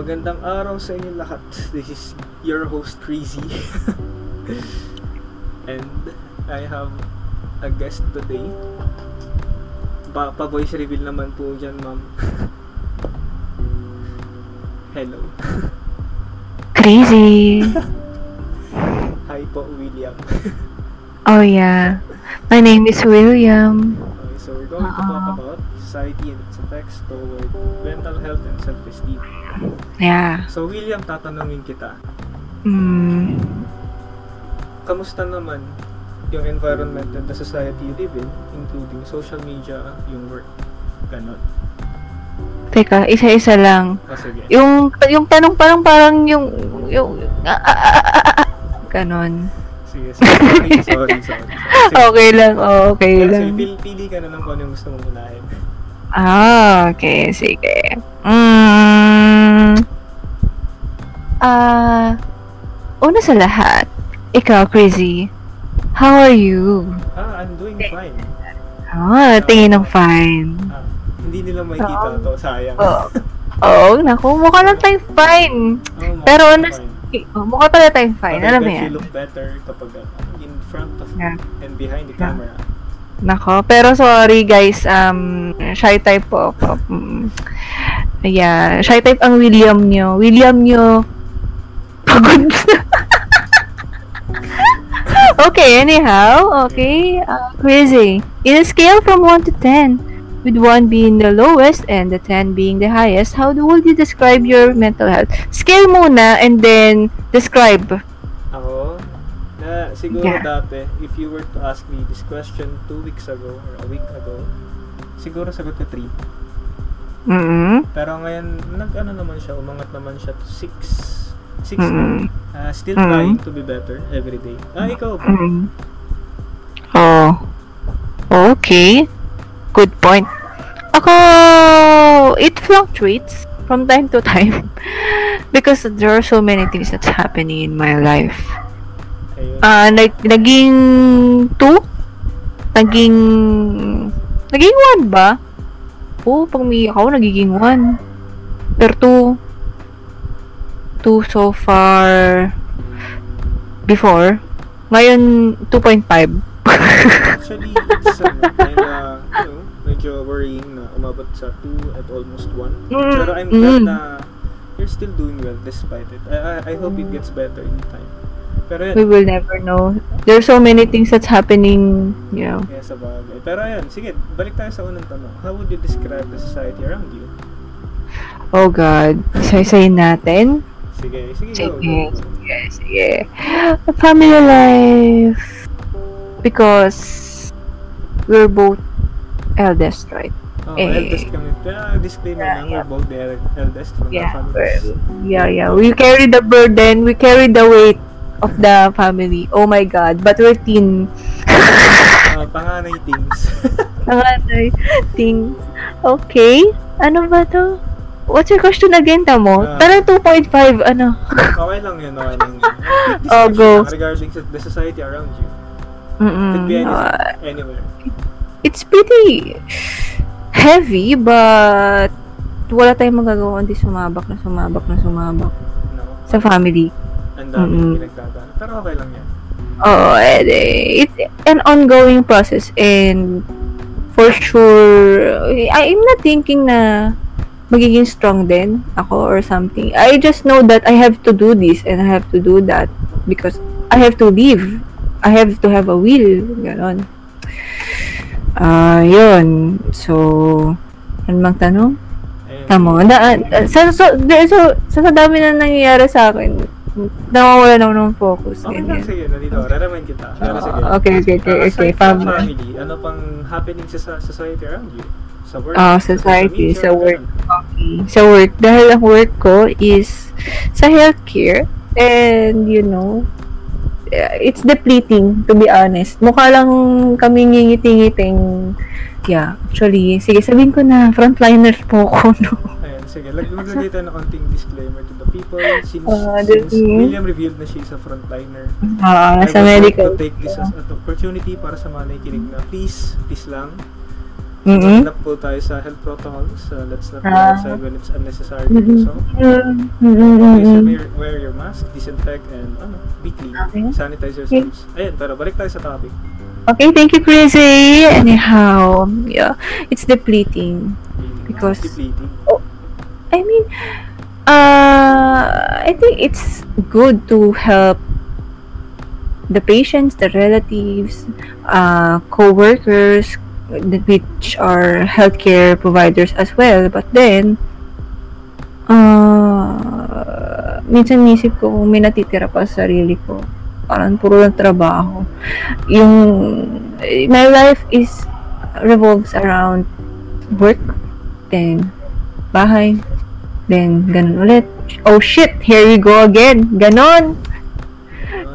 Magandang araw sa inyo lahat. This is your host, Crazy. And I have a guest today. Pa, pa voice reveal naman po dyan, ma'am. Hello. Crazy. Hi po, William. Oh yeah. My name is William. Okay, so we're going to talk Uh-uh. about society and its effects toward mental health and self-esteem. Yeah. So, William, tatanungin kita. Mm, kamusta naman yung environment and the society you live in, including social media, yung work, ganon. teka, isa-isa lang. O sige. Yung yung tanong parang parang yung yung ah, ah, ah, ah, ah, ganon. Sige, sige. Sorry, sorry, sorry. Sige. Okay lang. Oh, okay Pero sige, lang. pili, pili ka na lang kung ano yung gusto mong unahin. Ah, okay. Sige. Mm, ah, una sa lahat, ikaw, Crazy. How are you? Ah, I'm doing fine. Ah, tingin ng fine. Ah, hindi nila makikita Oo. to, sayang. Oo. Oo, naku, mukha lang tayong fine. Oh, Pero nas- fine. Oh, mukha talaga tayong fine. I Alam mo yan. you look better kapag uh, in front of Yeah. and behind the Yeah. camera. Nako, pero sorry guys, um, shy type po. Mm. Yeah, shy type ang William nyo. William nyo, pagod okay, anyhow, okay, uh, crazy. In a scale from 1 to 10, with 1 being the lowest and the 10 being the highest, how would you describe your mental health? Scale muna and then describe. Na siguro Yeah. dati, if you were to ask me this question two weeks ago or a week ago, siguro sagot ko 3. Mm-mm. Pero ngayon, nag-ano naman siya, umangat naman siya to 6. 6 Mm-mm. na. Ah, still Mm. trying to be better every day. Ah, ikaw ba? Mm. Oh. Okay. Good point. Ako, it fluctuates from time to time because there are so many things that's happening in my life. Ah, nag naging 2? Naging naging 1 ba? Oo, pag may ako nagiging 1. Pero 2 2 so far before. Ngayon 2.5. Actually, it's uh, kinda, you know, medyo worrying na umabot sa 2 at almost 1. Mm, Pero I'm glad mm. na you're still doing well despite it. I, I, I hope it gets better in time. Pero we will never know. There's so many things that's happening, you know. kaya sa bagay. Pero ayun, sige, balik tayo sa unang tanong. How would you describe the society around you? Oh God. Isa-isayin natin. Sige, sige. Sige, go, go. sige, sige. Family life. Because we're both eldest, right? Oh, Eh, eldest kami. Pero disclaimer yeah, lang, yeah. we're both the el- eldest from Yeah, the family. we're- yeah, yeah. We carry the burden. We carry the weight of the family. Oh my God. But we're teen. Uh, panganay things. Panganay things. Okay. Ano ba to? What's your question again, Tamo? Ah. Parang 2.5, ano? okay lang yun, okay lang yun. Oh, go. Regarding the society around you. Mm-mm. Could be anything, Uh, anywhere. it's pretty heavy, but wala tayong magagawa kundi sumabak na sumabak na sumabak No? sa family. Ang daming Mm-mm. pinagdadaan. Pero okay lang yan. Oh, and, eh, it's an ongoing process and for sure, I'm not thinking na magiging strong din ako or something. I just know that I have to do this and I have to do that because I have to live. I have to have a will. Ganon. Ah, yun. So, ano bang tanong? Tama. Na, ah, sa, so, de- so, sa, sa dami na nangyayari sa akin, nawawala na ako ng focus. Okay lang, sige, nandito. Re-remind kita. Pero sige. Ah, okay, okay, okay, Ah, okay. Family. family, ano pang happening sa sa society around you? Sa work? Ah, sa society, sa media, work. Okay. Sa work. Dahil ang work ko is sa healthcare. And, you know, eh, it's depleting, to be honest. Mukha lang kami ngingiti-ngiting. Yeah, actually, sige, sabihin ko na, frontliners po ako, no? Ayan, sige. Lag maglagay tayo ng konting disclaimer to the people. Since, Ah, since William revealed na she's a frontliner, Ah, I sa would like medical. to take this as an opportunity para sa mga nakikinig na please, please lang. Mm-mm. Hanap po tayo sa health protocols. Uh, let's not go Ah. outside when it's unnecessary Mm-mm. so. Mm-mm. Always Mm-mm. wear, wear your mask, disinfect, and ano, be clean. Okay. Sanitize Okay. yourselves. Ayun, pero balik tayo sa topic. Okay, thank you, Chrissy. Anyhow, yeah, it's depleting. Because- Depleting. I mean, uh, I think it's good to help the patients, the relatives, uh, co-workers, which are healthcare providers as well. But then, uh, minsan nisip ko kung may natitira pa sa sarili ko. Parang puro lang trabaho. Yung, my life is revolves around work, then bahay, then ganun ulit. Oh shit, here we go again. Ganon.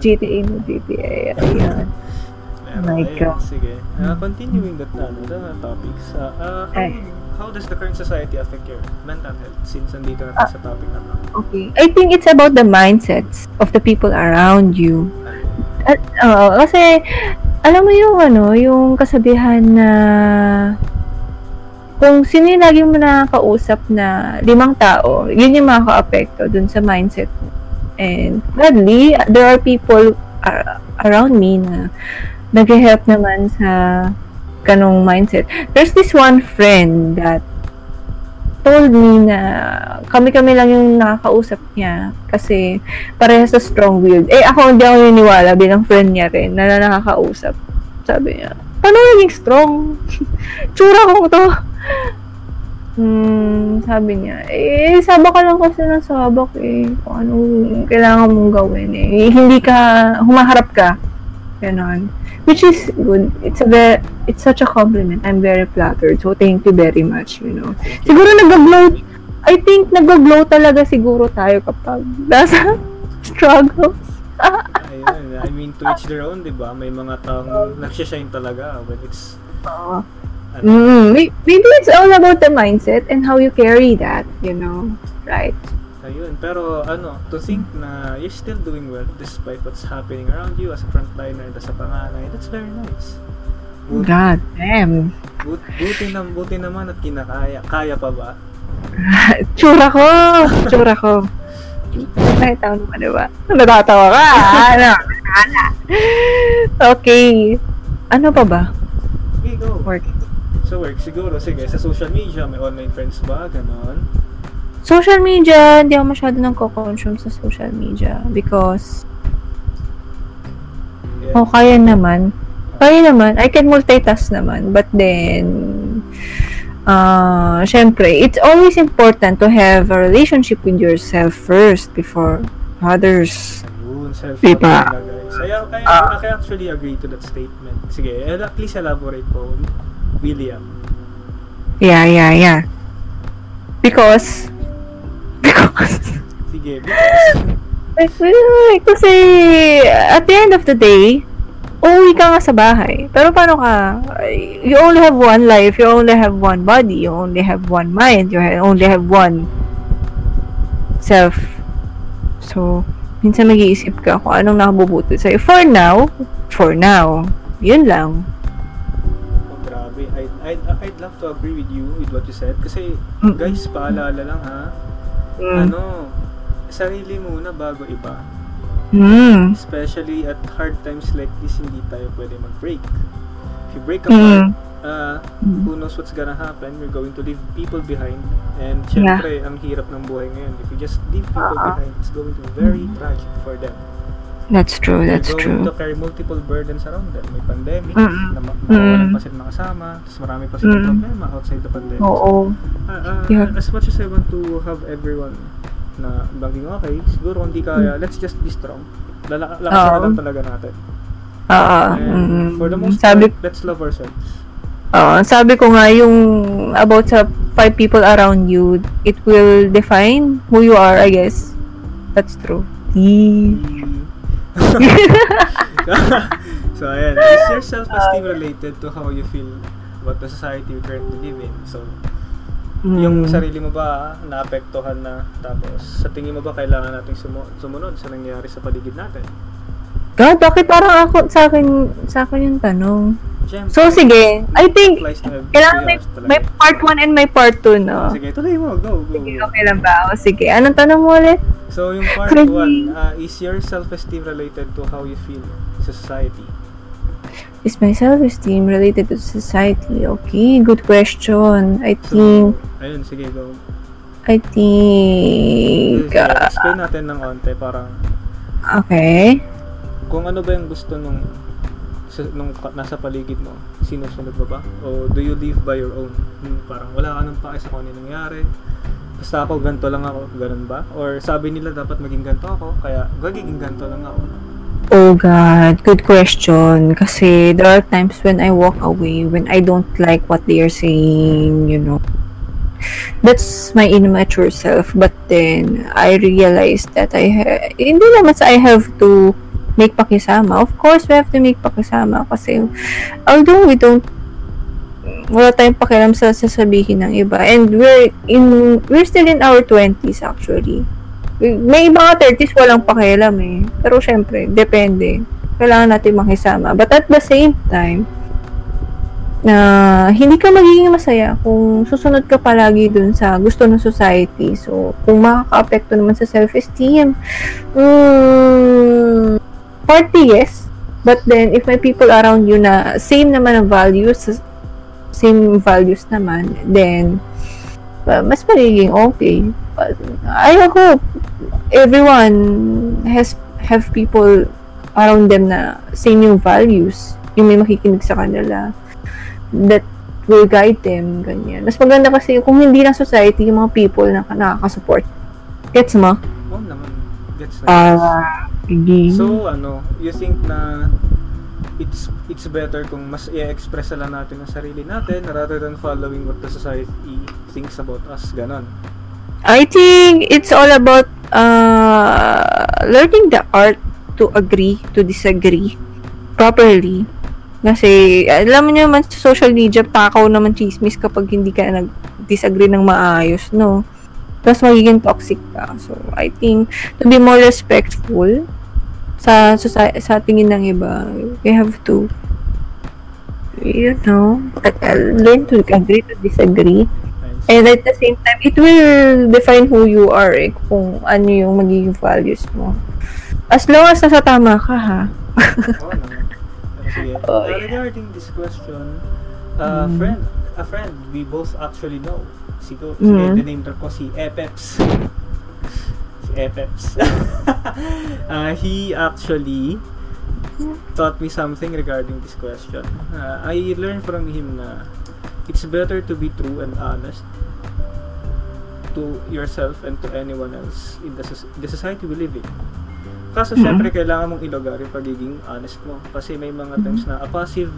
GTA mo, GTA. Ayan. My. God. Sige. Uh, continuing that ano, the topics. Uh, uh, how, how does the current society affect your mental health since nandito na Ah. tayo sa topic na to? Okay. I think it's about the mindsets of the people around you. At, oo, kasi, alam mo yung ano, yung kasabihan na kung sino yung lagi mo nakakausap na limang tao, yun yung makaka-apekto dun sa mindset mo. And gladly, there are people ar- around me na nag-help naman sa ganong mindset. There's this one friend that told me na kami-kami lang yung nakakausap niya kasi parehas sa strong-willed. Eh, ako hindi ako niniwala bilang friend niya rin na nakakausap. Sabi niya, paano naging strong? Tsura ko to. Hmm, sabi niya, eh, sabak ka lang kasi ng sabak eh. Kung anong kailangan mong gawin eh. Hindi ka, humaharap ka. Ganon. Which is good. It's a very, it's such a compliment. I'm very flattered. So, thank you very much, you know. Siguro nag-glow, I think nag-glow talaga siguro tayo kapag nasa struggles. Ayun, I mean, to each their own, di ba? May mga taong nagsishine talaga when it's ano, Mm, may- maybe it's all about the mindset and how you carry that, you know, right? Ayun, pero ano, to think na you're still doing well despite what's happening around you as a frontliner, as a panganay, that's very nice. But, God damn. But, buti, na, buti naman at kinakaya. Kaya pa ba? Tsura ko! Tsura ko. Nakita mo naman, diba? Natatawa ka! Ano? Okay. Ano pa ba? Okay, go. Work. So work, siguro, sige, sa social media, may online friends ba? Ganon. Social media, hindi ako masyado nang consume sa social media because Yeah. oh, kaya naman. Kaya naman. I can multitask naman. But then, uh, syempre, it's always important to have a relationship with yourself first before others. Ayun, self Diba? Kaya, kaya, Ah. I actually agree to that statement. Sige, please elaborate po, William. Yeah, yeah, yeah. Because, because, Sige, because, kasi at the end of the day, uuwi ka nga sa bahay. Pero paano ka? You only have one life, you only have one body, you only have one mind, you only have one self. So, minsan mag-iisip ka kung anong nakabubuti sa'yo. For now, for now, yun lang. To agree with you with what you said. Kasi, Mm. guys, paalala lang ha. Mm. Ano, sarili muna bago iba. Mm. Especially at hard times like this, hindi tayo pwede mag-break. If you break Mm. apart, uh, Mm. who knows what's gonna happen? You're going to leave people behind. And syempre, ang hirap ng buhay ngayon. If you just leave people Ah. behind, it's going to be very tragic for them. That's true, They're that's going true. to carry multiple burdens around them. May pandemic, Mm-mm. na ma- mawawalan Mm. pa sila ng kasama, tapos marami pa silang Mm. problema outside the pandemic. Oo. Uh, uh, Yeah. As much as I want to have everyone na maging okay, siguro kung di kaya, let's just be strong. Lala- lakasan lang talaga natin. Oo. And mm. for the most Sabi, part, let's love ourselves. Oo, sabi ko nga yung about sa five people around you, it will define who you are, I guess. That's true. Yee. so, ayan. Is your self-esteem related to how you feel about the society you currently live in? So, yung Mm. sarili mo ba naapektuhan na tapos sa tingin mo ba kailangan nating sumu- sumunod sa nangyayari sa paligid natin? God, bakit parang ako sa akin sa akin yung tanong? Siyempre, So, sige. I think, kailangan may, may part 1 and may part 2, no? Sige, tuloy mo. Go, go. Sige, okay lang ba? O, sige. Anong tanong mo ulit? So, yung part Crazy. 1, uh, is your self-esteem related to how you feel sa society? Is my self-esteem related to society? Okay, good question. I So, think, ayun, sige, go. I think, Sige, uh, explain natin ng onte, parang okay. kung ano ba yung gusto nung sa, nung nasa paligid mo, sinusunod mo ba? O do you live by your own? Hmm, parang wala ka nang pake sa kung ano nangyari. Basta ako, ganito lang ako, ganun ba? Or sabi nila dapat maging ganito ako, kaya magiging ganito lang ako. Oh God, good question. Kasi there are times when I walk away, when I don't like what they are saying, you know. That's my immature self. But then, I realized that I ha- hindi naman sa I have to make pakisama. Of course, we have to make pakisama kasi although we don't wala tayong pakialam sa sasabihin ng iba. And we're in we're still in our 20s actually. May mga 30s walang pakialam eh. Pero syempre, depende. Kailangan natin makisama. But at the same time, na hindi ka magiging masaya kung susunod ka palagi dun sa gusto ng society. So, kung makaka-apekto naman sa self-esteem, mm, partly yes. But then, if may people around you na same naman ang values, same values naman, then, uh, mas magiging okay. But I hope everyone has have people around them na same yung values, yung may makikinig sa kanila that will guide them, ganyan. Mas maganda kasi kung hindi lang society, yung mga people na nakaka-support. Gets mo? Oo naman. Gets na. Ah, hindi. So, ano, you think na it's it's better kung mas i-express na lang natin ang sarili natin rather than following what the society thinks about us, ganon. I think it's all about uh, learning the art to agree, to disagree properly. Kasi, alam mo naman sa social media, takaw naman chismis kapag hindi ka nag-disagree ng maayos, no? Tapos magiging toxic ka. So, I think, to be more respectful sa, sa, sa tingin ng iba, we have to, you know, learn to agree to disagree. And at the same time, it will define who you are, eh, kung ano yung magiging values mo. As long as nasa tama ka, ha? Oo naman. Sige. Oh, Uh, yeah. regarding this question, uh, Mm. friend, a friend we both actually know. Sigo, Mm. name drop ko si Epeps. si Epeps. uh, he actually taught me something regarding this question. Uh, I learned from him na it's better to be true and honest to yourself and to anyone else in the, the society we live in. Kaso Mhm. syempre kailangan mong ilugar yung pagiging honest mo. Kasi may mga times na a passive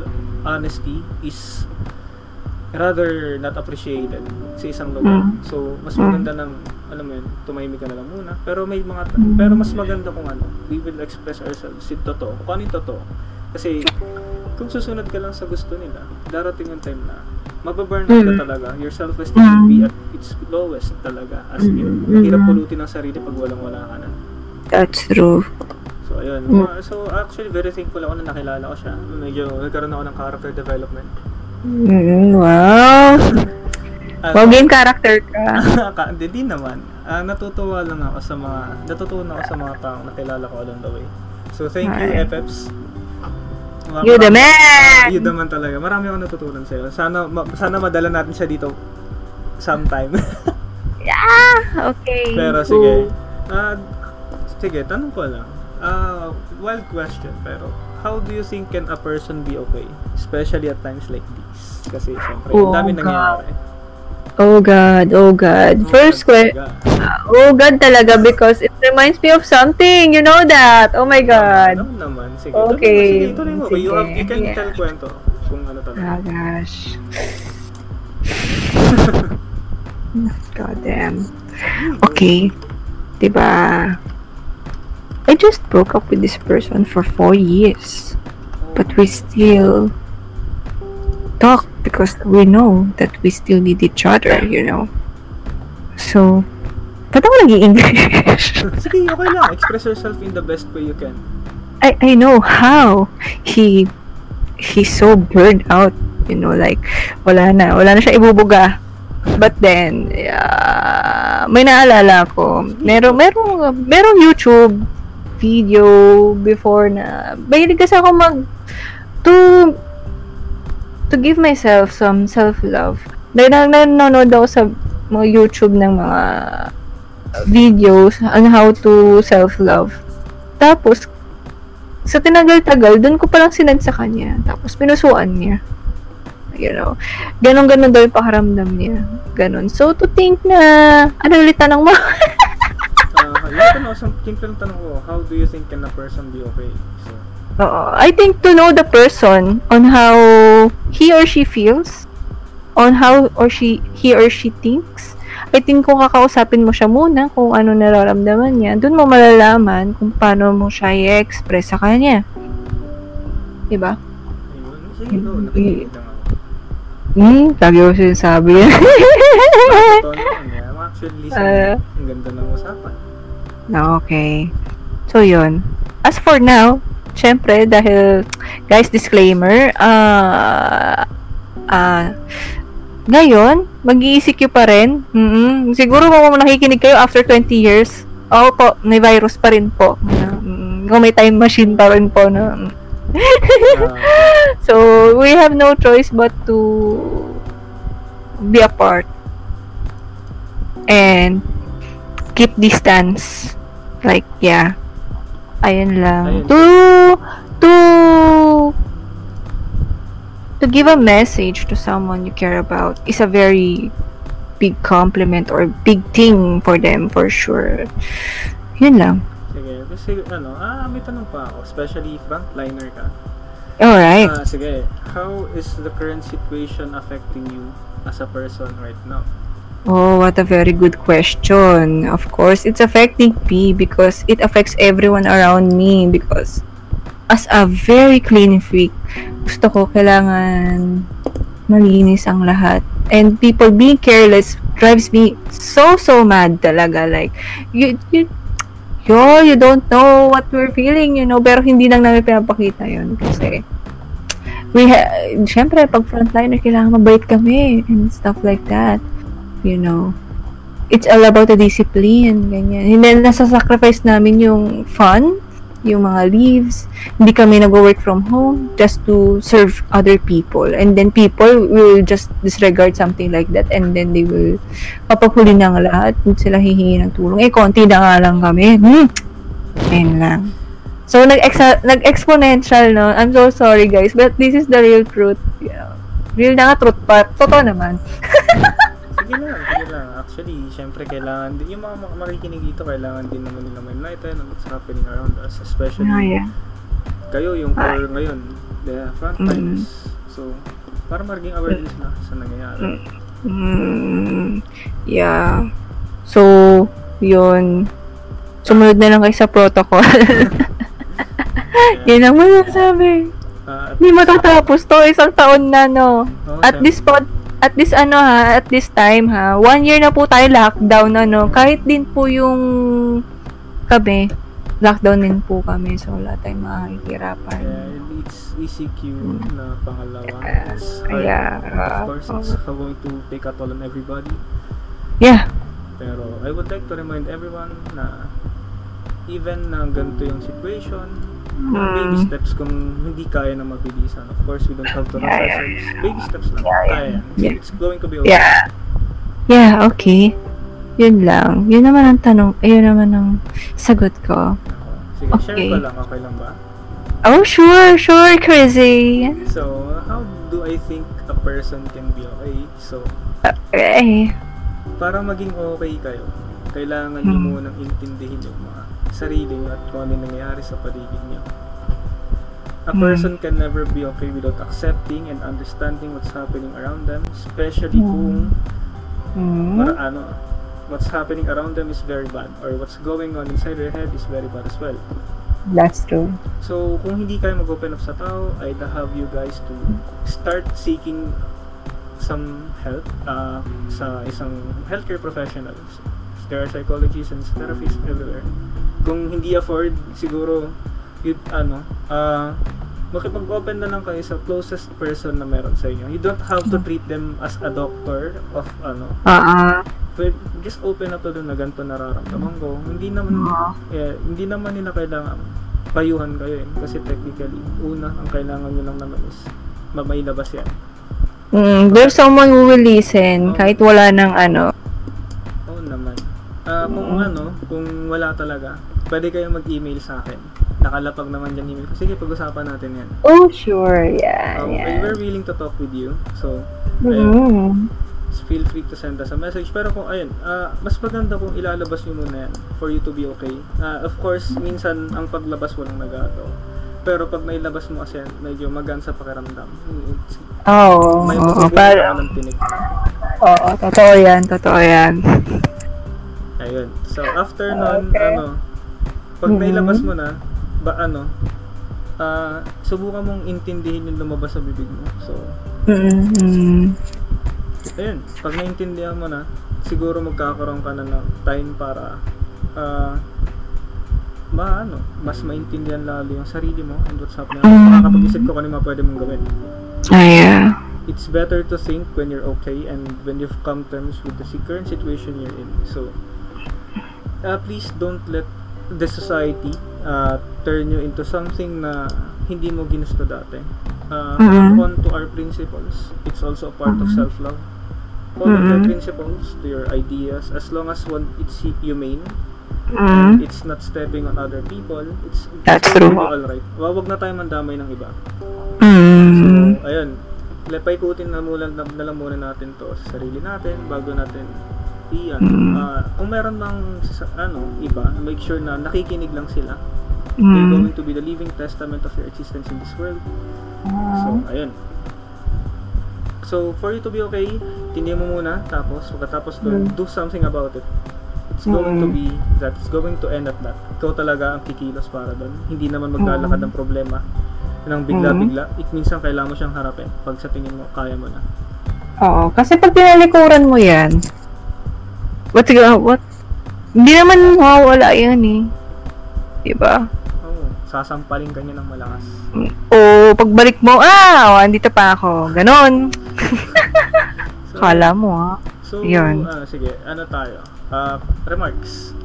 honesty is rather not appreciated sa isang lugar. Mhm. So, mas maganda ng, alam mo yun, tumahimik ka na lang muna. Pero may mga, pero mas maganda kung ano, we will express ourselves in totoo. Kung ano yung totoo. Kasi, kung susunod ka lang sa gusto nila, darating yung time na mababurn out ka Mhm. talaga. Your self-esteem will be at its lowest talaga. As in, hirap pulutin ang sarili pag walang-wala ka na. That's true. So, ayun. Mm. So, actually, very thankful ako na nakilala ko siya. Medyo nagkaroon ako ng character development. Mm, wow. Ah, Wow, game character ka. Hindi din naman. Ah, natutuwa lang ako sa mga, natutuwa ako sa mga taong nakilala ko along the way. So, thank you, Alright. FFs. You the man! You the man talaga. Marami akong natutunan sa'yo. Sana, ma- sana madala natin siya dito sometime. Yeah! Okay. pero sige. Ah, sige, tanong ko lang. Ah, wild question, pero how do you think can a person be okay? Especially at times like. Kasi syempre, Oh, ang dami oh, God. nangyayari. Oh God, oh God. Oh, First question. Oh God talaga because it reminds me of something. You know that. Oh my God. Ano naman? Sige. Okay. Sige, mo. You, have, you can Sige. tell kwento kung ano talaga. Oh gosh. God damn. Okay. Diba? I just broke up with this person for four years. But we still talk because we know that we still need each other, you know. So, ba't ako nag-i-English? Sige, okay lang. Express yourself in the best way you can. I, I know how he he's so burned out. You know, like, wala na. Wala na siya ibubuga. But then, uh, may naalala ko. Meron, meron, merong YouTube video before na, mahilig kasi ako mag, to, to give myself some self-love. Dahil na, nanonood ako sa mga YouTube ng mga videos on how to self-love. Tapos, sa tinagal-tagal, dun ko palang sinad sa kanya. Tapos, pinusuan niya. You know, ganon-ganon daw yung pakaramdam niya. Ganon. So, to think na, ano ulit tanong mo? uh, yung tanong, sa simple tanong ko, how do you think can a person be okay? So, Oo. I think to know the person on how he or she feels, on how or she he or she thinks, I think kung kakausapin mo siya muna kung ano nararamdaman niya, dun mo malalaman kung paano mo siya i-express sa kanya. Diba? Sige, go. Nakikinig lang ako. Hmm, lagi ko sinasabi yan. Actually. Ah. Ang ganda ng usapan. okay. So, yun. As for now, syempre, dahil, guys, disclaimer, ah, ah, ngayon, mag-ECQ pa rin. mm Siguro kung nakikinig kayo after 20 years, oo po, may virus pa rin po. Mm, kung may time machine pa rin po. Ah, so, we have no choice but to be apart and keep distance. Like, yeah. Ayun lang. Ayun. To, to, to give a message to someone you care about is a very big compliment or big thing for them for sure. Yun lang. sige. Kasi, ano, ah, may tanong pa ako. Especially frontliner ka. Alright. Ah, sige. How is the current situation affecting you as a person right now? Oh, what a very good question. Of course, it's affecting me because it affects everyone around me because as a very clean freak, gusto ko kailangan malinis ang lahat. And people being careless drives me so, so mad talaga. Like, you, you, yo, you don't know what we're feeling, you know, pero hindi lang namin pinapakita yun kasi we ha- syempre, pag frontliner, kailangan mabait kami and stuff like that. You know, it's all about the discipline, ganyan. Hindi, nasa-sacrifice namin yung fun, yung mga leaves. Hindi kami nag-work from home just to serve other people. And then people will just disregard something like that and then they will papaghuli ng lahat. Sila hihingi ng tulong. Eh, konti na nga lang kami. Hmm. Ayun lang. So, nag-exponential, no? I'm so sorry, guys. But this is the real truth. Yeah. Real na nga truth pa. Totoo naman. Sige lang, sige lang. Actually, syempre kailangan din, yung mga mak- makikinig dito, kailangan din naman nila may enlighten on what's happening around us. Especially, Ah, yeah. kayo yung core ngayon, the frontliners. So, para maging aware din sila sa nangyayari. Mm, yeah. So, yun. Sumunod na lang kayo sa protocol. Yun ang masasabi. Ah, at, Hindi matatapos to. Isang taon na, no? Oo, At this pod, at this ano ha, at this time ha, one year na po tayo lockdown ano, kahit din po yung kami, lockdown din po kami, so wala tayong makakihirapan. Yeah, it's ECQ na pangalawa. It's hard. Yeah. Of course, it's going to take a toll on everybody. Yeah. Pero I would like to remind everyone na even na ganito yung situation, mga baby Mm. steps kung hindi kaya na mabilisan. Of course, we don't have to rush Yeah, yeah. Baby steps lang. Yeah. Kaya. Yeah. It's going to be okay. Yeah. Yeah, okay. Yun lang. Yun naman ang tanong, ayun naman ang sagot ko. Sige, share Okay. ko lang. Okay lang ba? Oh, sure, sure, crazy. So, how do I think a person can be okay? So, Okay. para maging okay kayo, kailangan nyo Hmm. munang intindihin yung mga sarili nyo at kung ano nangyayari sa paligid nyo. A Hmm. person can never be okay without accepting and understanding what's happening around them, especially Hmm. kung Hmm. para ano, what's happening around them is very bad or what's going on inside their head is very bad as well. That's true. So, kung hindi kayo mag-open up sa tao, I'd have you guys to start seeking some help uh, sa isang healthcare professionals. There are psychologists and therapists everywhere. Kung hindi afford, siguro, yun, ano, uh, makipag-open na lang kayo sa closest person na meron sa inyo. You don't have to treat them as a doctor of ano. Ah. But just open up to them na ganito nararamdaman ko. Hindi naman Ah. eh, hindi naman nila kailangan payuhan kayo eh. Kasi technically, una, ang kailangan nyo lang naman is mamailabas yan. Mm, there's someone who will listen kahit wala ng ano. Ah, kung ano, kung wala talaga, pwede kayong mag-email sa akin. Nakalapag naman dyan email ko. Sige, pag-usapan natin yan. Oh, sure. Yeah, Um, yeah. We're willing to talk with you. So, ayun, Mm. feel free to send us a message. Pero kung, ayun, ah, mas maganda kung ilalabas nyo muna yan for you to be okay. Ah, of course, minsan, ang paglabas walang nagato. Pero pag nailabas mo kasi yan, medyo magaan sa pakiramdam. Oo, may oo, masubukan para, ng tinig. oo, totoo yan, totoo yan. Ayun. So, after nun, Okay. ano, pag Mhm. nailabas mo na, ba ano, ah, subukan mong intindihin yung lumabas sa bibig mo. So, Mm-hmm. ayun, pag naintindihan mo na, siguro magkakaroon ka na ng time para ah, ma ano, mas maintindihan lalo yung sarili mo and what's happening. Mm. Makakapag-isip ko kung ano pwede mong gawin. Ah, yeah. It's better to think when you're okay and when you've come terms with the current situation you're in. So, uh, please don't let the society uh, turn you into something na hindi mo ginusto dati. Uh, Mhm. hold on to our principles. It's also a part of Mhm. self-love. Follow your Mhm. principles, to your ideas, as long as one it's humane Mm. it's not stepping on other people, it's, it's That's totally true. alright. Wag na tayo mandamay ng iba. Mm. So, ayun. Paikutin na muna, na, na lang muna natin to sa sarili natin bago natin iyan. Mm. Ah, kung meron mang ano, iba, make sure na nakikinig lang sila. They're Mm. going to be the living testament of your existence in this world. So, ayun. So, for you to be okay, tindihan mo muna, tapos, pagkatapos doon, Mm. do something about it. It's going to Mm. be that. It's going to end at that. Ikaw talaga ang kikilos para doon. Hindi naman maglalakad Mm. ng problema ng bigla-bigla. It minsan kailangan mo siyang harapin pag sa tingin mo kaya mo na. Oo, kasi pag tinalikuran mo yan, what, what, hindi naman mawawala yan eh. Diba? Oo, sasampalin ka niya ng malakas. O pagbalik mo, ah, oh, andito pa ako. Ganon. So, Kala mo ah. So, Yun. ah, sige, ano tayo? Ah, remarks.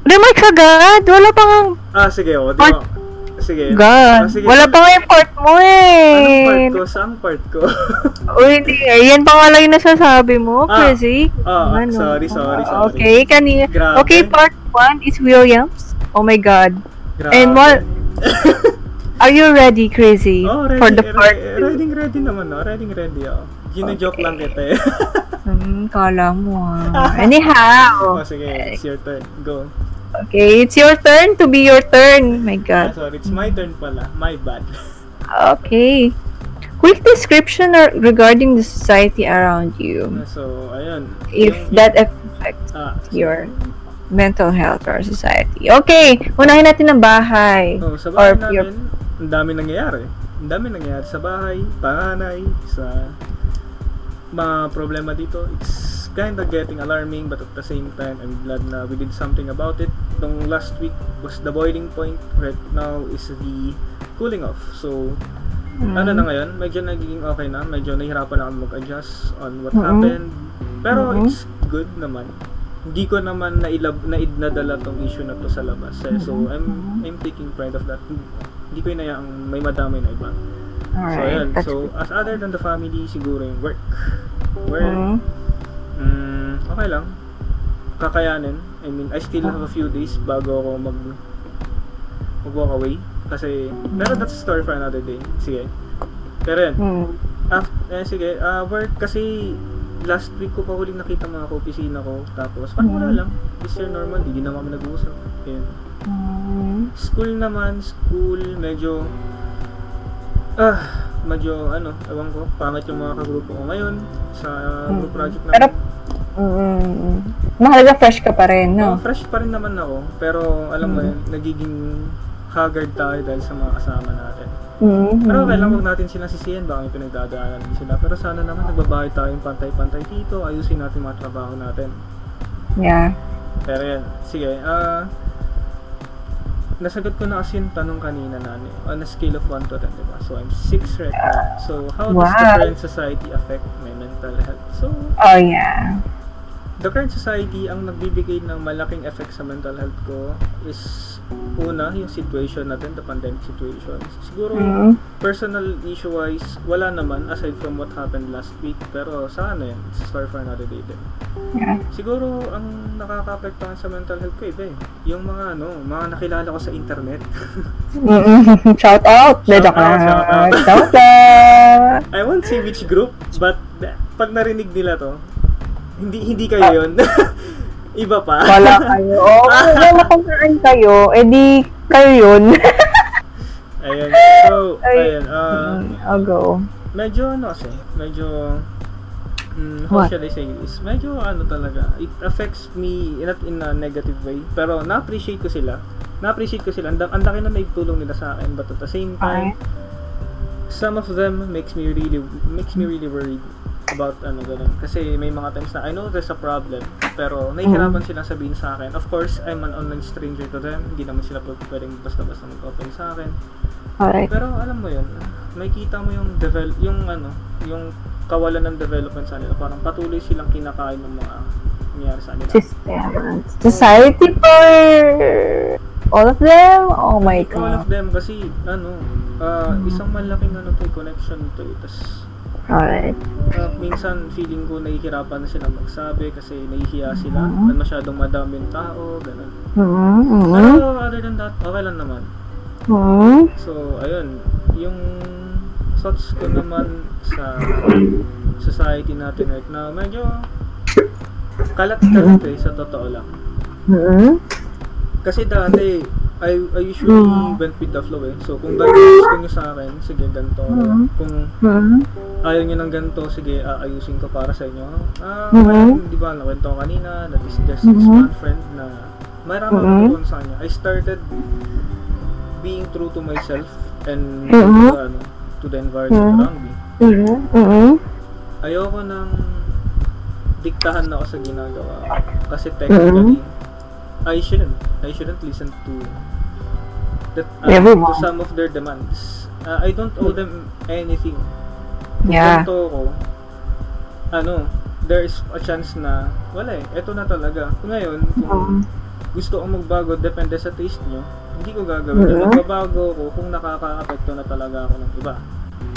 Remarks agad. Wala pa nga. Ah, sige, o, di Part- ba? Sige. God. Ah, sige. Wala pa nga yung part mo Anong part eh. ko? Saan part ko? Uy, hindi. Yan pa nga lang yung nasasabi mo, Ah. Chrissy. Ah, sorry, sorry, sorry. Okay, kanina. Grabe. Okay, part 1 is Williams. Oh my God. Grabe. And what- Are you ready, Crazy? Oh, ready, for the re- part ready, ready naman, no? Ready, ready, oh. Gina-joke Okay. lang kita eh. Hmm, kala mo ah. Anyhow. oh, sige, it's your turn. Go. Okay, it's your turn to be your turn. My Ah, God. sorry, it's my turn pala. My bad. Okay. Quick description or regarding the society around you. So, ayun. If Yung- that affects Ah, your mental health or society. Okay, unahin natin ang bahay. So, sa bahay Or your- namin, ang dami nangyayari. Ang dami nangyayari sa bahay, panganay, sa mga problema dito. It's kind of getting alarming but at the same time, I'm glad na we did something about it. Nung last week was the boiling point. Right now is the cooling off. So, Mm. ano na ngayon, medyo nagiging okay na. Medyo nahihirapan na ako mag-adjust on what Mhm. happened. Pero Mhm. it's good naman. Hindi ko naman nailab, naid nadala tong issue na to sa labas. Eh. So, Mhm. I'm I'm taking pride of that. Hindi ko inayaang may madamay na iba. So, Alright. ayun. That's So, as other than the family, siguro yung work. Work, Mm. Mm, okay lang. Kakayanin. I mean, I still have a few days bago ako mag mag-walk away. Kasi, pero that's a story for another day. Sige. Pero yun, Mm. Af- eh, sige, ah, work kasi last week ko pa huling nakita mga ka-opisina ko. Tapos, parang wala Mhm. lang. This year normal, hindi na kami nag-uusap. Ayun. Mm. School naman, school, medyo, ah, medyo, ano, ewan ko, pangit yung mga kagrupo ko ngayon sa group Mhm. project Pero, namin. mm, mahalaga fresh ka pa rin, Oh, no? fresh pa rin naman ako, pero alam mo Mhm. yun, nagiging haggard tayo dahil sa mga kasama natin. Mm. Pero okay lang, huwag natin silang sisiyan, baka may pinagdadaanan din sila. Pero sana naman nagbabayad tayong pantay-pantay dito, ayusin natin mga trabaho natin. Yeah. Pero yan, sige, ah... nasagot ko na kasi yung tanong kanina na on a scale of 1 to 10, diba? So, I'm 6 right now. So, how does the Wow. current society affect my mental health? So, Oh, yeah. The current society, ang nagbibigay ng malaking effect sa mental health ko is una, yung situation natin, the pandemic situation. Siguro, Mm. personal issue-wise, wala naman aside from what happened last week. Pero sa ano yan, it's a story for another day din. Yeah. Siguro, ang nakaka-apektuhan sa mental health ko, iba eh. Yung mga ano, mga nakilala ko sa internet. Mm-mm. Shout out! Shout Shout out, out! shout out. Shout out! I won't say which group, but pag narinig nila to, hindi hindi kayo yun. Iba pa. Wala kayo. Oh, kung wala kung saan kayo, edi kayo yun. Ayan. So, Ay. ayan. Uh, I'll go. medyo ano kasi, medyo mm, how What? shall I say this? Medyo ano talaga, it affects me not in a negative way, pero na-appreciate ko sila. Na-appreciate ko sila. Ang ang laki na naitulong nila sa akin, but at the same time, some of them makes me really makes me really worried about ano ganun. Kasi may mga times na I know there's a problem, pero nahihirapan silang sabihin sa akin. Of course, I'm an online stranger to them. Hindi naman sila pwedeng basta-basta mag-open sa akin. Alright. Pero alam mo yun, may kita mo yung develop, yung ano, yung kawalan ng development sa nila. Parang patuloy silang kinakain ng mga nangyari sa nila. System. Society for all of them? Oh my All of god. them kasi ano, ah, isang malaking ano to, connection to eh. Tas, Alright. ah, minsan feeling ko nahihirapan na sila magsabi kasi nahihiya sila. Mhm. at Masyadong madaming tao, ganun. Mm-hmm. Pero other than that, okay lang naman. Mm-hmm. So, ayun, yung thoughts ko naman sa society natin right now, medyo kalat-kalat eh, sa totoo lang. Mm-hmm. Kasi dati, I, I usually Mm. went with the flow eh. So, kung gusto nyo sa akin, sige, ganito. Mm. Kung Mm-hmm. ayaw nyo ng ganito, sige, aayusin ko para sa inyo. Ah, well, di ba, nakwento ko kanina, this Mhm. one friend na marami Mhm. mm sa kanya. I started being true to myself and Mhm. to, the, ano, to the environment Mhm. around me. Mm-hmm. Mm-hmm. Ayoko nang diktahan ako sa ginagawa. Kasi technically, I shouldn't. I shouldn't listen to that uh, Everyone. to some of their demands. Uh, I don't owe them anything. Yeah. Ganito ko, ano, there is a chance na wala eh, eto na talaga. Ngayon, kung Um, gusto kong magbago, depende sa taste nyo, hindi ko gagawin. Mhm. Magbabago ko kung nakaka-apekto na talaga ako ng iba.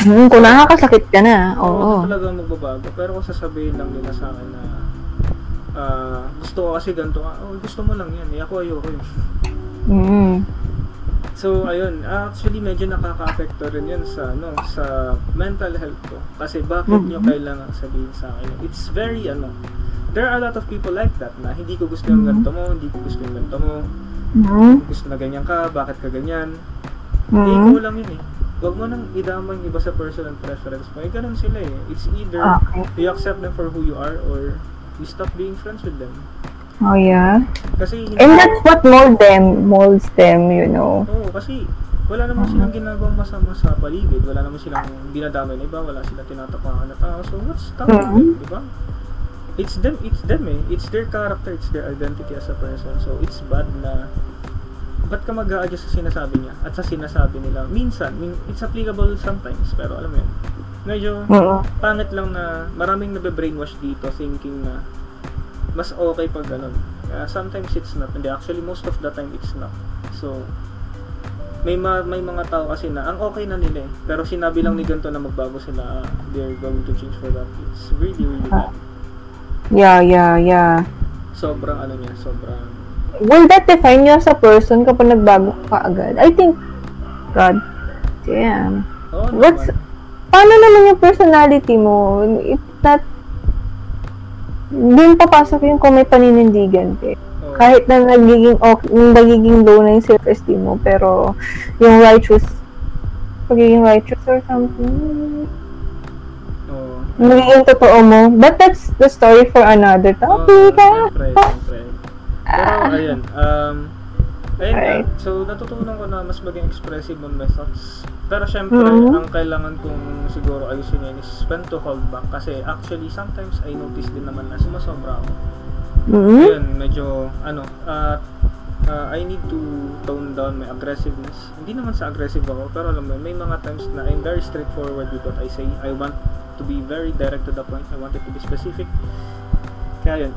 mm, kung nakakasakit ka na, Oo, oo. talaga magbabago. Pero kung sasabihin lang nila sa akin na ah, gusto ko kasi ganito, ah, oh, gusto mo lang yan, eh, ako ayoko yun. Mm. So, ayun, actually medyo nakaka-apekto rin yun sa, ano, sa mental health ko. Kasi bakit nyo Mhm. kailangan sabihin sa akin? It's very, ano, there are a lot of people like that na hindi ko gusto yung Mhm. ganito mo, hindi ko gusto yung ganito mo, Mm. gusto na ganyan ka, bakit ka ganyan. Eh, Mm. ikaw lang yun eh. Huwag mo nang idama yung iba sa personal preference mo. Eh, ganun sila eh. It's either Okay. you accept them for who you are or you stop being friends with them. Oh, yeah. Kasi hindi And that's what mold them, molds them, you know. Oo, kasi wala naman silang ginagawang masama sa paligid. Wala naman silang dinadamay na iba. Wala silang tinatapakan na tao. So, what's Mhm. them, di ba? It's them, it's them eh. It's their character, it's their identity as a person. So, it's bad na ba't ka mag adjust sa sinasabi niya at sa sinasabi nila. Minsan, min- it's applicable sometimes, pero alam mo yun, medyo Mm. pangit lang na maraming nabe-brainwash dito thinking na mas okay pag ganun. Uh, sometimes it's not. Hindi, actually most of the time it's not. So, may ma- may mga tao kasi na ang okay na nila eh. Pero sinabi lang ni ganito na magbago sila, ah, they're going to change for that. It's really, really bad. Yeah, yeah, yeah. Sobrang ano niya, sobrang Will that define you as a person kapag nagbago ka agad? I think, God, damn. Oo What's, naman. paano naman yung personality mo? It's not, din papasok yung kung may paninindigan ka. eh. Oo. Kahit na nagiging, okay, nagiging low na yung self-esteem mo, pero yung righteous, pagiging righteous or something, Oo. magiging totoo mo. But that's the story for another topic. ah. siyempre, siyempre. Pero, ayun, um, ayun nga. Alright. So, natutunan ko na mas maging expressive on my thoughts. Pero, syempre, Mhm. ang kailangan kong siguro ayusin yan is when to hold back. Kasi, actually, sometimes I notice din naman na sumasobra ako. Mhm. Ayun, medyo, ano, at uh, I need to tone down my aggressiveness. Hindi naman sa aggressive ako, pero alam mo, may mga times na I'm very straightforward with what I say. I want to be very direct to the point. I want it to be specific. Kaya yun,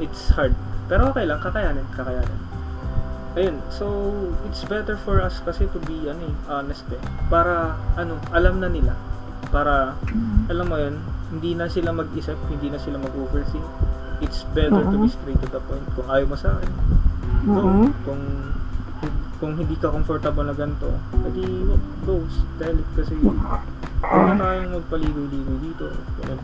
it's hard. Pero okay lang, kakayanin, kakayanin. Ayun, so it's better for us kasi to be ano, eh, honest eh. Para ano, alam na nila. Para alam mo yun, hindi na sila mag-isip, hindi na sila mag-overthink. It's better to be straight to the point. Kung ayaw mo sa akin, go. Mhm. Kung kung hindi ka comfortable na ganito, edi go, tell it kasi na tayong magpaligoy-ligoy dito. Ganun.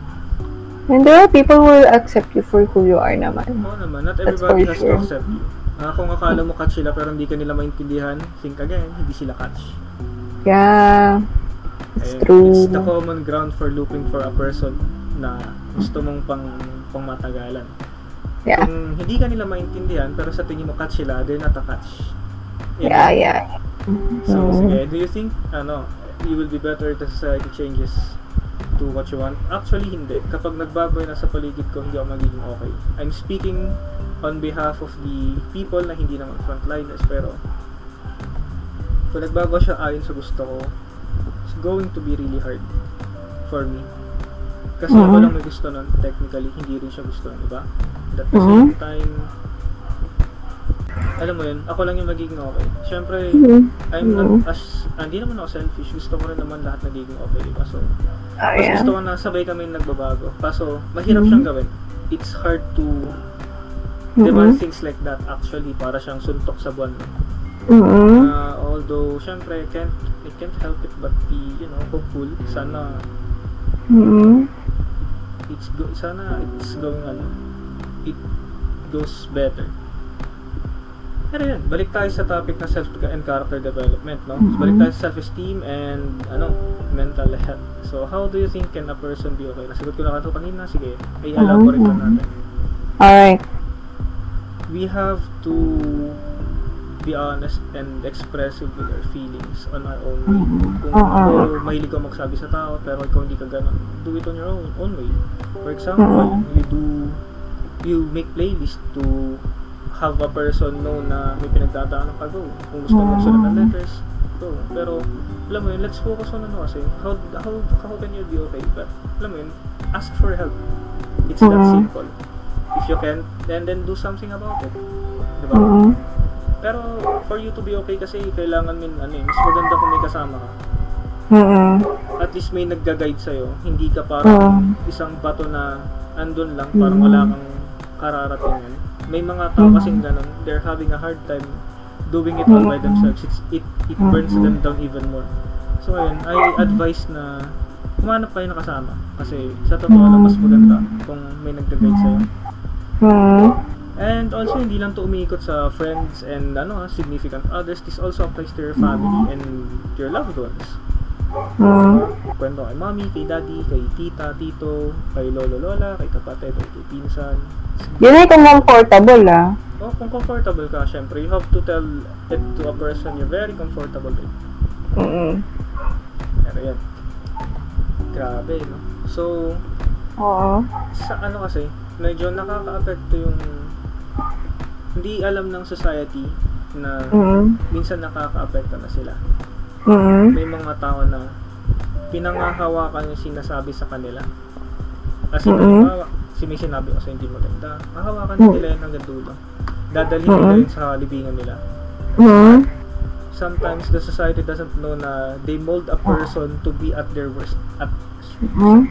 And there are people who will accept you for who you are naman. Oo naman, not That's everybody for has sure. to accept you. Ah, kung akala mo catch sila pero hindi ka nila maintindihan, think again, hindi sila catch. Yeah. It's Ayun, true. It's the common ground for looking for a person na gusto mong pang pang matagalan. Yeah. Kung hindi ka nila maintindihan pero sa tingin mo catch sila, they're not a catch. Yeah, know? yeah. So, Mhm. sige, do you think, ano, you will be better if the society changes to what you want? Actually, hindi. Kapag nagbago na sa paligid ko, hindi ako magiging okay. I'm speaking on behalf of the people na hindi naman frontliners, pero kung nagbago siya ayon sa gusto ko, it's going to be really hard for me. Kasi Mhm. ako lang may gusto nun, technically, hindi rin siya gusto ng iba. At the Mhm. same time, alam mo yun, ako lang yung magiging okay. Siyempre, Mhm. I'm not as, ah, hindi naman ako selfish. Gusto ko rin naman lahat nagiging okay. Kaso, Oh, mas yeah. gusto ko na sabay kami nagbabago. Kaso, mahirap Mhm. siyang gawin. It's hard to demand Mhm. things like that actually para siyang suntok sa buwan. mo. Mhm. Uh, although, syempre, I can't, I can't help it but be, you know, hopeful. Sana, Mhm. it's go, sana it's going, ano, it goes better. Pero yun, balik tayo sa topic ng self and character development, no? Mhm. Balik tayo sa self-esteem and, ano, mental health. So, how do you think can a person be okay? Nasagot ko na ito kanina. Sige, i-elaborate Mhm. na natin. Alright. We have to be honest and expressive with our feelings on our own way. Mhm. Kung Oo. ako mahilig ka magsabi sa tao, pero ikaw hindi ka ganun, do it on your own, own way. For example, Oo. you do, you make playlist to have a person know na may pinagdadaanan ka, go. Kung gusto mo magsulat ng letters, go. Pero, alam mo yun, let's focus on ano kasi, how, how, how can you be okay? But, alam mo yun, ask for help. It's that simple. If you can, then then do something about it. Diba? Mhm. Pero for you to be okay kasi kailangan min ano eh, mas maganda kung may kasama ka. Mhm. At least may nagga-guide sa'yo. Hindi ka parang Oo. isang bato na andun lang, parang Mhm. wala kang kararatingan. May mga tao Mhm. kasing ganun, they're having a hard time doing it all by Mhm. themselves. It's, it, it burns Mhm. them down even more. So ayun, I advise na humanap kayo ng kasama. Kasi sa totoo lang, mas maganda kung may nagga-guide sa'yo. Mhm. And also, hindi lang to umiikot sa friends and ano, significant others. This also applies to your family and your loved ones. Mhm. Kwento kay mommy, kay daddy, kay tita, tito, kay lolo, lola, kay kapatid, o kay pinsan. Yun ay kung comfortable ah. O kung comfortable ka, syempre, you have to tell it to a person you're very comfortable with. Mhm. Pero yan. Grabe, no? So, Oo. sa ano kasi, medyo nakaka-apekto yung hindi alam ng society na Mhm. minsan nakaka-apekto na sila. Mhm. may mga tao na pinangahawakan yung sinasabi sa kanila. Kasi Mhm. halimbawa, si may sinabi ko sa hindi maganda, hahawakan Mhm. nila yan hanggang dulo. Dadalhin nila Mhm. yun sa libingan nila. Mhm. Sometimes the society doesn't know na they mold a person to be at their worst. At Mhm.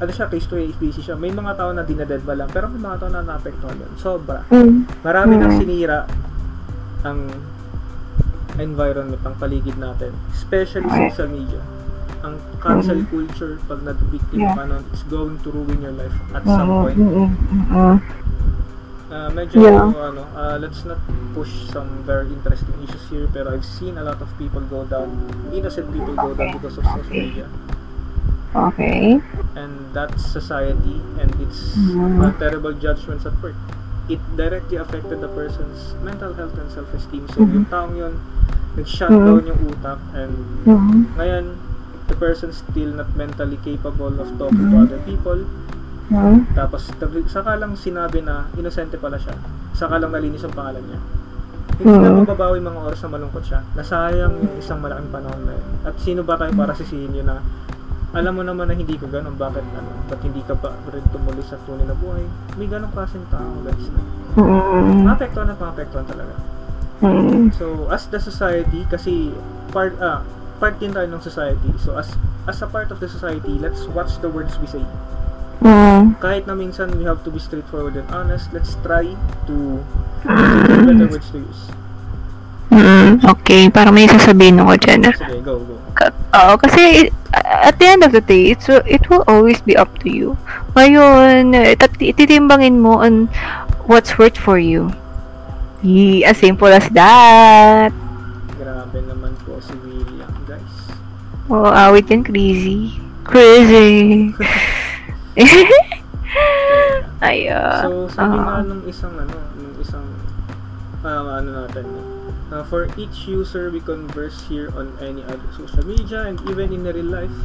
Ano siya, case to case basis siya. May mga tao na dinaded ba lang, pero may mga tao na naapektuhan yun. Sobra. Mhm. Marami nang Mhm. sinira ang environment, ang paligid natin. Especially social media. Ang cancel culture, pag nag-victim ka nun, it's going to ruin your life at some Mhm. point. Mhm. Uh, medyo, Yeah. ano, uh, let's not push some very interesting issues here, pero I've seen a lot of people go down, innocent people go down because of social media. Okay. And that's society, and it's uh, terrible judgments at work. It directly affected the person's mental health and self-esteem. So, Mhm. yung taong yun, nag-shut Mhm. down yung utak, and Mhm. ngayon, the person's still not mentally capable of talking to Mhm. other people. Mhm. Tapos, saka lang sinabi na inosente pala siya. Saka lang nalinis ang pangalan niya. Hindi na Mm. mababawi mga oras na malungkot siya. Nasayang yung isang malaking panahon na yun. At sino ba tayo para sisihin yun na alam mo naman na hindi ko ganun, bakit ano, ba't hindi ka pa rin tumuloy sa tunay na buhay? May ganong klaseng tao guys na Mm. maapektuhan at maapektuhan talaga. Mm. So, as the society, kasi part, ah, part din tayo ng society. So, as as a part of the society, let's watch the words we say. Mm. Kahit na minsan we have to be straightforward and honest, let's try to choose better words to use. Mm. Okay, parang may sasabihin ako dyan. ah. Sige, go, go. Ka- Oo, kasi at the end of the day, it's, it will always be up to you. Ngayon, eh, tat- titimbangin mo on what's worth for you. Ye, as simple as that. Grabe naman po si William, guys. Oo, oh, awit yan, crazy. Crazy. Ay, ah, So, sabi ah. nga nung isang ano, nung isang ah, ano natin, uh, for each user we converse here on any other social media and even in real life,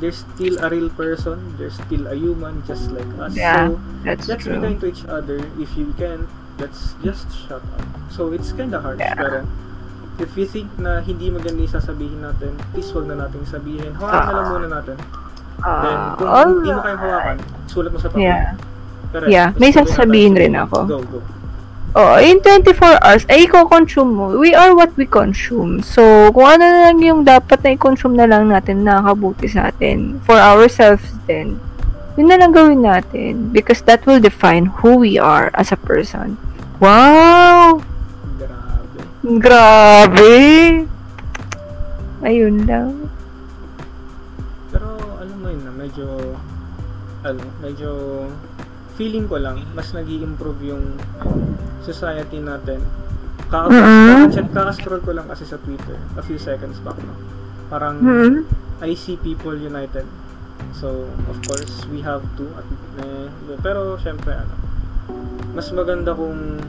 there's still a real person, there's still a human just like us. Yeah, so, that's let's be true. kind to each other. If you can, let's just shut up. So, it's kinda harsh, Yeah. pero if you think na hindi maganda yung sasabihin natin, please wag na natin sabihin. Hawakan na lang Ah. muna natin. Then, Ah, kung hindi mo kayang hawakan, sulat mo sa papel. Yeah. Correct. Yeah, may sasabihin rin ako. Go, go. Oh, in 24 hours, ay i-consume mo. We are what we consume. So, kung ano na lang yung dapat na i-consume na lang natin na nakabuti sa atin for ourselves then, yun na lang gawin natin. Because that will define who we are as a person. Wow! Grabe. Grabe! Ayun lang. Pero, alam mo yun na, medyo, ano, medyo, feeling ko lang, mas nag improve yung society natin. Kaka- Kaka-scroll ko lang kasi sa Twitter, a few seconds back, no? Parang, Hmm. I see people united. So, of course, we have to. At, eh, pero, syempre, ano, mas maganda kung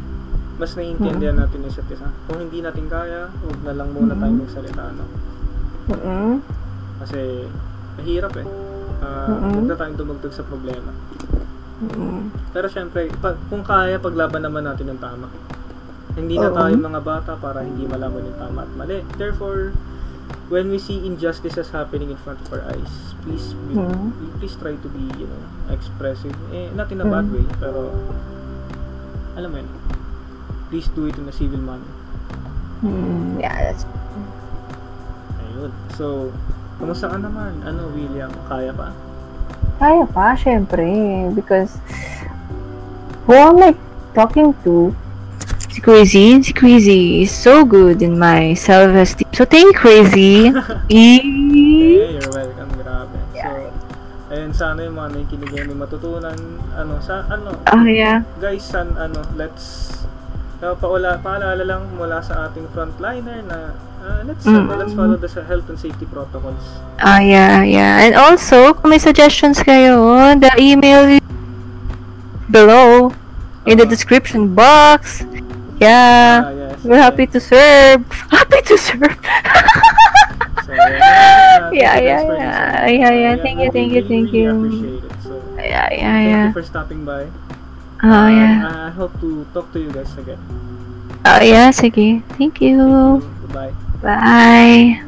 mas naiintindihan natin yung isa't isa. Kung hindi natin kaya, huwag na lang muna tayo magsalita, no? Mm-mm. Kasi, mahirap eh. Uh. Huwag na tayong dumagdag sa problema. Mm-mm. Pero syempre, pa, kung kaya, paglaban naman natin ng tama. Hindi na Oo. tayo mga bata para hindi malaman yung tama at mali. Therefore, when we see injustices happening in front of our eyes, please be, Mhm. please try to be, you know, expressive. Eh, not in a bad Mhm. way, pero alam mo yun, please do it in a civil manner. Mm, yeah, that's Ayun. So, kamusta ka naman? Ano, William? Kaya pa? Kaya pa, syempre. Because, who am I talking to? Si Crazy. Si Crazy is so good in my self-esteem. So, thank you, Crazy. Hey, E- you're welcome. Grabe. So, ayun, sana yung mga nakikinig may matutunan. Ano, sa, ano, Oh, yeah. guys, san, ano, let's, uh, paula, paalala lang mula sa ating frontliner na, uh, let's, Mm. ano, let's follow the health and safety protocols. Ah, yeah, yeah. And also, kung may suggestions kayo, the email below in the Ah. description box. Yeah. Ah, yes. We're happy to serve. Happy to serve. So, yeah, Yeah, thank you guys yeah, yeah. Yeah, yeah. Uh, Thank you, thank you, thank you. appreciate it. So, yeah, yeah, thank yeah. you for stopping by. Oh, yeah. uh, I hope to talk to you guys again. Oh, yeah, sige. Thank you. Bye. Bye.